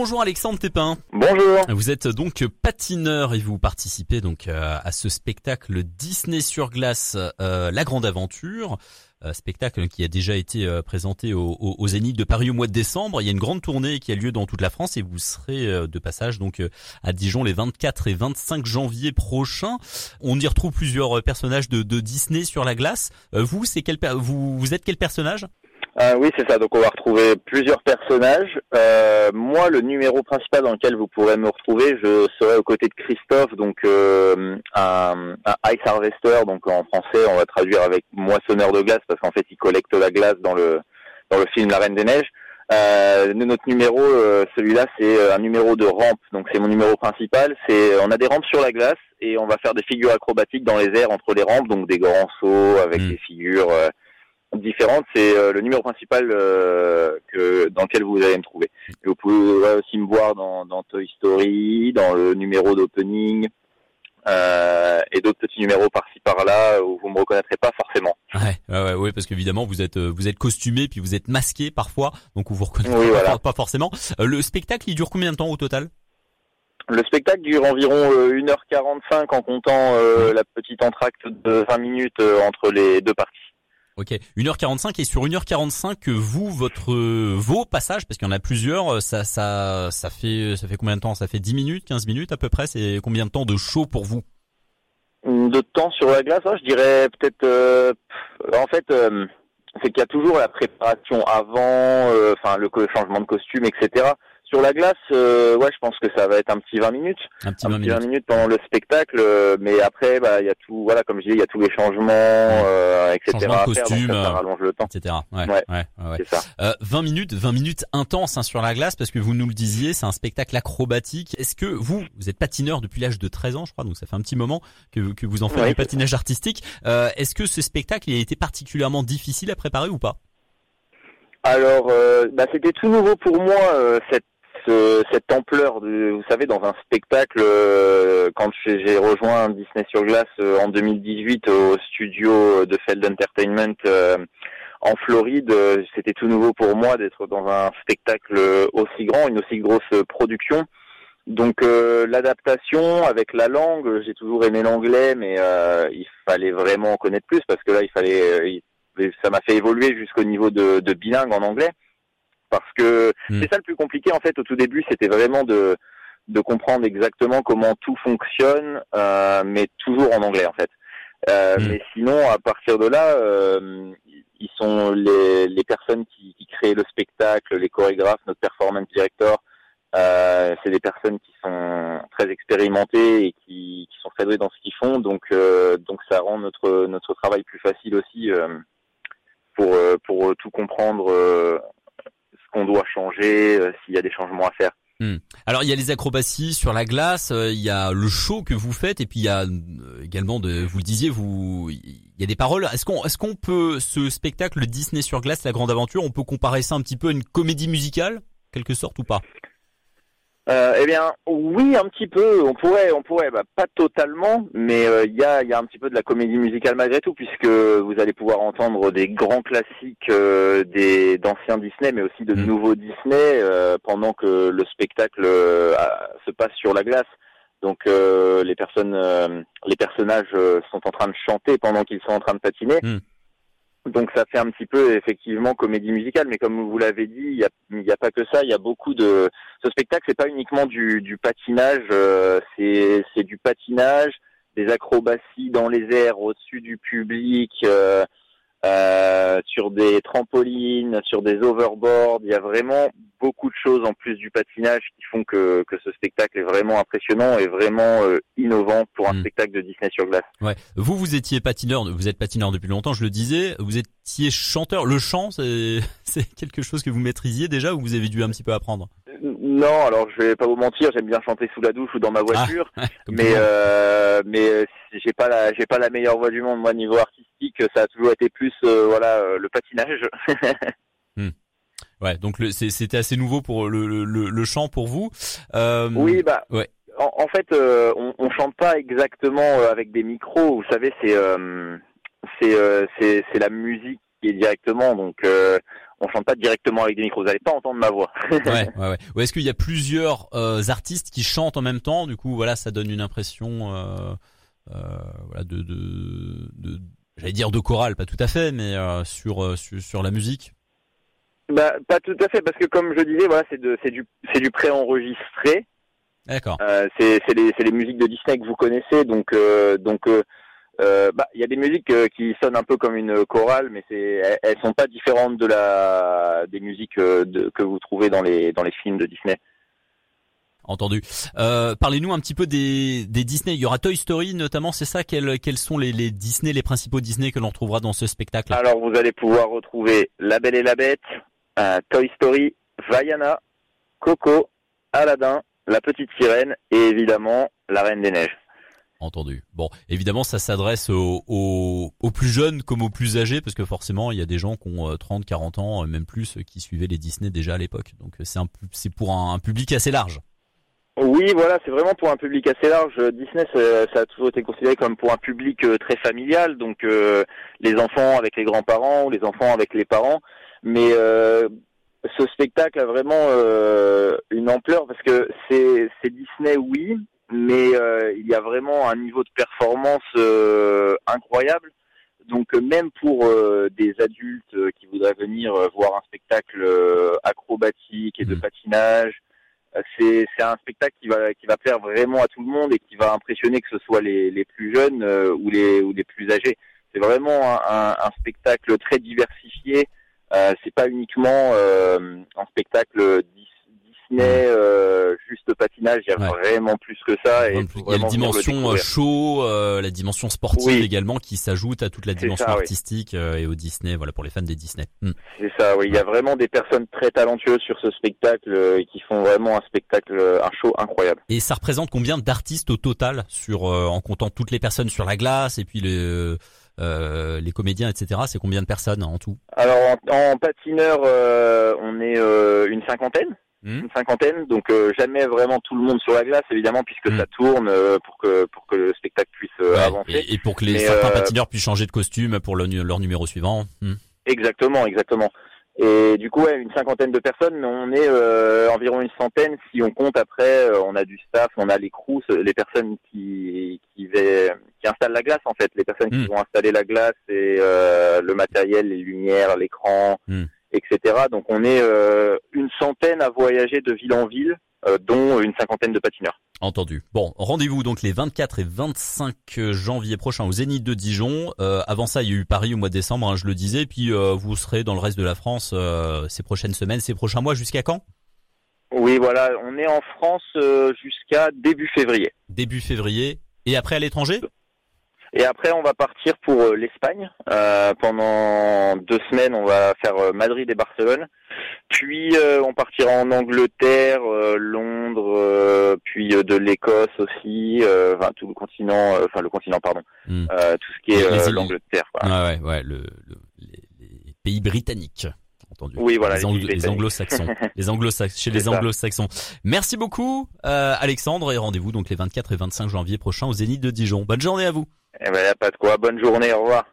Bonjour Alexandre Tépin. Bonjour. Vous êtes donc patineur et vous participez donc euh, à ce spectacle Disney sur glace, euh, La Grande Aventure. Euh, spectacle qui a déjà été euh, présenté au, au, au, Zénith de Paris au mois de décembre. Il y a une grande tournée qui a lieu dans toute la France et vous serez euh, de passage donc à Dijon les 24 et 25 janvier prochains. On y retrouve plusieurs personnages de, de Disney sur la glace. vous, c'est quel vous, vous êtes quel personnage? Euh, oui, c'est ça. Donc on va retrouver plusieurs personnages. Euh, moi, le numéro principal dans lequel vous pourrez me retrouver, je serai aux côtés de Christophe, donc euh, un, un, ice harvester. Donc en français, on va traduire avec moissonneur de glace parce qu'en fait, il collecte la glace dans le dans le film La Reine des Neiges. Euh, notre numéro, euh, celui-là, c'est un numéro de rampe. Donc c'est mon numéro principal. C'est on a des rampes sur la glace et on va faire des figures acrobatiques dans les airs entre les rampes, donc des grands sauts avec mmh. des figures différentes, c'est euh, le numéro principal euh, que dans lequel vous allez me trouver. Et vous pouvez aussi me voir dans, dans Toy Story, dans le numéro d'opening. Euh, et d'autres petits numéros par-ci par-là où vous me reconnaîtrez pas forcément. Ouais, ouais, ouais, parce qu'évidemment vous êtes vous êtes costumé puis vous êtes masqué parfois, donc on vous reconnaît pas, pas, forcément. le spectacle, il dure combien de temps au total? Le spectacle dure environ 1h45 en comptant la petite entracte de 20 minutes entre les deux parties. Ok, 1h45 et sur 1h45 vous votre vos passages parce qu'il y en a plusieurs, ça ça ça fait ça fait combien de temps? Ça fait 10 minutes, 15 minutes à peu près, c'est combien de temps de show pour vous? De temps sur la glace, je dirais peut-être euh, en fait euh, c'est qu'il y a toujours la préparation avant euh, enfin le changement de costume etc. Sur la glace, euh, ouais, je pense que ça va être un petit 20 minutes. Un petit 20, minutes. minutes. pendant le spectacle, euh, mais après, bah, il y a tout, voilà, comme je dis, il y a tous les changements, euh, etc. Changement de costume, ça, rallonge le temps, etc. Ouais, ouais, ouais, ouais. Ça. Euh, 20 minutes, 20 minutes intenses hein, sur la glace, parce que vous nous le disiez, c'est un spectacle acrobatique. Est-ce que vous, vous êtes patineur depuis l'âge de 13 ans, je crois, donc ça fait un petit moment que, que vous en faites du patinage artistique. Euh, Est-ce que ce spectacle il a été particulièrement difficile à préparer ou pas? Alors, euh, bah, c'était tout nouveau pour moi euh, cette cette ampleur, vous savez, dans un spectacle, euh, quand j'ai rejoint Disney sur glace euh, en 2018 au studio de Feld Entertainment euh, en Floride, c'était tout nouveau pour moi d'être dans un spectacle aussi grand, une aussi grosse production. Donc l'adaptation avec la langue, j'ai toujours aimé l'anglais, mais il fallait vraiment en connaître plus parce que là, il fallait, ça m'a fait évoluer jusqu'au niveau de bilingue en anglais parce que hmm. c'est ça le plus compliqué en fait au tout début c'était vraiment de de comprendre exactement comment tout fonctionne euh, mais toujours en anglais en fait euh, hmm. mais sinon à partir de là euh, ils sont les, les personnes qui, qui créent le spectacle les chorégraphes notre performance director euh, c'est des personnes qui sont très expérimentées et qui, qui sont très douées dans ce qu'ils font donc euh, donc ça rend notre notre travail plus facile aussi euh, pour pour tout comprendre euh, s'il y a des changements à faire. Hmm. Alors il y a les acrobaties sur la glace, euh, il y a le show que vous faites et puis il y a euh, également de vous le disiez vous il y a des paroles. Est-ce qu'on est-ce qu'on peut ce spectacle Disney sur glace la grande aventure, on peut comparer ça un petit peu à une comédie musicale quelque sorte ou pas? Euh, eh bien, oui, un petit peu. On pourrait, on pourrait, bah, pas totalement, mais euh, il y, a, y a un petit peu de la comédie musicale malgré tout, puisque vous allez pouvoir entendre des grands classiques euh, des d'anciens Disney, mais aussi de mm. nouveaux Disney, pendant que le spectacle se passe sur la glace. Donc les personnes, les personnages sont en train de chanter pendant qu'ils sont en train de patiner. Mm. Donc ça fait un petit peu effectivement comédie musicale, mais comme vous l'avez dit, il n'y a, pas que ça, il y a beaucoup de... Ce spectacle, c'est pas uniquement du, du patinage, euh, c'est du patinage, des acrobaties dans les airs au-dessus du public, euh, euh, sur des trampolines, sur des overboards. Il y a vraiment beaucoup de choses en plus du patinage qui font que, que ce spectacle est vraiment impressionnant et vraiment euh, innovant pour un hmm. spectacle de Disney sur glace. Ouais. Vous, vous étiez patineur, vous êtes patineur depuis longtemps, je le disais. Vous étiez chanteur. Le chant, c'est quelque chose que vous maîtrisiez déjà ou vous avez dû un petit peu apprendre? Non, alors je vais pas vous mentir, j'aime bien chanter sous la douche ou dans ma voiture, ah, mais euh, mais euh, j'ai pas la j'ai pas la meilleure voix du monde moi niveau artistique, ça a toujours été plus euh, voilà euh, le patinage. hmm. Ouais, donc c'était assez nouveau pour le, le, le chant pour vous. Euh, oui, bah ouais. En, en fait, on, on chante pas exactement avec des micros. Vous savez, c'est c'est c'est la musique qui est directement donc on chante pas directement avec des micros. Vous allez pas entendre ma voix. ouais, ouais, ouais. Ou est-ce qu'il y a plusieurs artistes qui chantent en même temps? Du coup, voilà, ça donne une impression, voilà, de, de, de j'allais dire de chorale, pas tout à fait, mais sur, sur sur la musique. Bah, pas tout à fait, parce que comme je disais, voilà, c'est c'est du, c'est du pré-enregistré. D'accord. Euh, c'est, c'est les, c'est les musiques de Disney que vous connaissez, donc, euh, donc, euh, euh bah, il y a des musiques euh, qui sonnent un peu comme une chorale, mais c'est, elles, sont pas différentes de la, des musiques de, que vous trouvez dans les, dans les films de Disney. Entendu. Euh, parlez-nous un petit peu des, des Disney. Il y aura Toy Story notamment, c'est ça? Quels, quels sont les, les Disney, les principaux Disney que l'on retrouvera dans ce spectacle? Alors vous allez pouvoir retrouver La Belle et la Bête, Toy Story, Vaiana, Coco, Aladdin, La Petite Sirène et évidemment La Reine des Neiges. Entendu. Bon, évidemment, ça s'adresse aux, aux, plus jeunes comme aux plus âgés, parce que forcément, il y a des gens qui ont 30, euh, 40 ans, euh, même plus, qui suivaient les Disney déjà à l'époque. Donc, c'est c'est pour un, public assez large. Oui, voilà, c'est vraiment pour un public assez large. Disney, ça, a toujours été considéré comme pour un public euh, très familial, donc les enfants avec les grands-parents ou les enfants avec les parents. Mais euh, ce spectacle a vraiment euh, une ampleur parce que c'est Disney, oui, mais euh, il y a vraiment un niveau de performance incroyable. Donc même pour des adultes qui voudraient venir voir un spectacle acrobatique et de mmh. patinage, c'est un spectacle qui va qui va plaire vraiment à tout le monde et qui va impressionner que ce soit les, les plus jeunes ou les ou les plus âgés. C'est vraiment un, un, spectacle très diversifié euh, c'est pas uniquement euh, un spectacle Disney euh, patinage, il y a vraiment plus que ça. Et il y a la dimension show, la dimension sportive également qui s'ajoute à toute la dimension artistique et au Disney, voilà pour les fans des Disney. Hmm. C'est ça, oui. Il y a vraiment des personnes très talentueuses sur ce spectacle et qui font vraiment un spectacle, un show incroyable. Et ça représente combien d'artistes au total sur en comptant toutes les personnes sur la glace et puis les euh, les comédiens, etc. C'est combien de personnes en tout? Alors en, patineur, euh, on est euh, une cinquantaine. Hmm. Une cinquantaine, donc jamais vraiment tout le monde sur la glace, évidemment, puisque hmm. ça tourne pour que pour que le spectacle puisse avancer. Et, pour que les certains patineurs puissent changer de costume pour leur numéro suivant. Hmm. Exactement, exactement. Et du coup, ouais, une cinquantaine de personnes, mais on est euh, environ une centaine si on compte après. Euh, on a du staff, on a les crews, les personnes qui qui, qui installent la glace en fait, les personnes qui vont installer la glace et euh, le matériel, les lumières, l'écran. Etc. Donc on est une centaine à voyager de ville en ville, dont une cinquantaine de patineurs. Entendu. Bon, rendez-vous donc les 24 et 25 janvier prochains au Zénith de Dijon. Euh, avant ça, il y a eu Paris au mois de décembre, hein, je le disais. Puis euh, vous serez dans le reste de la France euh, ces prochaines semaines, ces prochains mois. Jusqu'à quand? Oui, voilà, on est en France jusqu'à début février. Début février. Et après à l'étranger? Et après, on va partir pour euh, l'Espagne. Euh, pendant deux semaines, on va faire euh, Madrid et Barcelone. Puis, on partira en Angleterre, Londres, puis de l'Écosse aussi, enfin tout le continent, enfin le continent, pardon, hmm. tout ce qui est l'Angleterre. Ah ouais, ouais, le, les pays britanniques. Entendu. Oui, voilà. Les, anglo-saxons. les anglo-saxons. Chez les anglo-saxons. Merci beaucoup, Alexandre, et rendez-vous donc les 24 et 25 janvier prochains au Zénith de Dijon. Bonne journée à vous. Eh ben, y a pas de quoi. Bonne journée. Au revoir.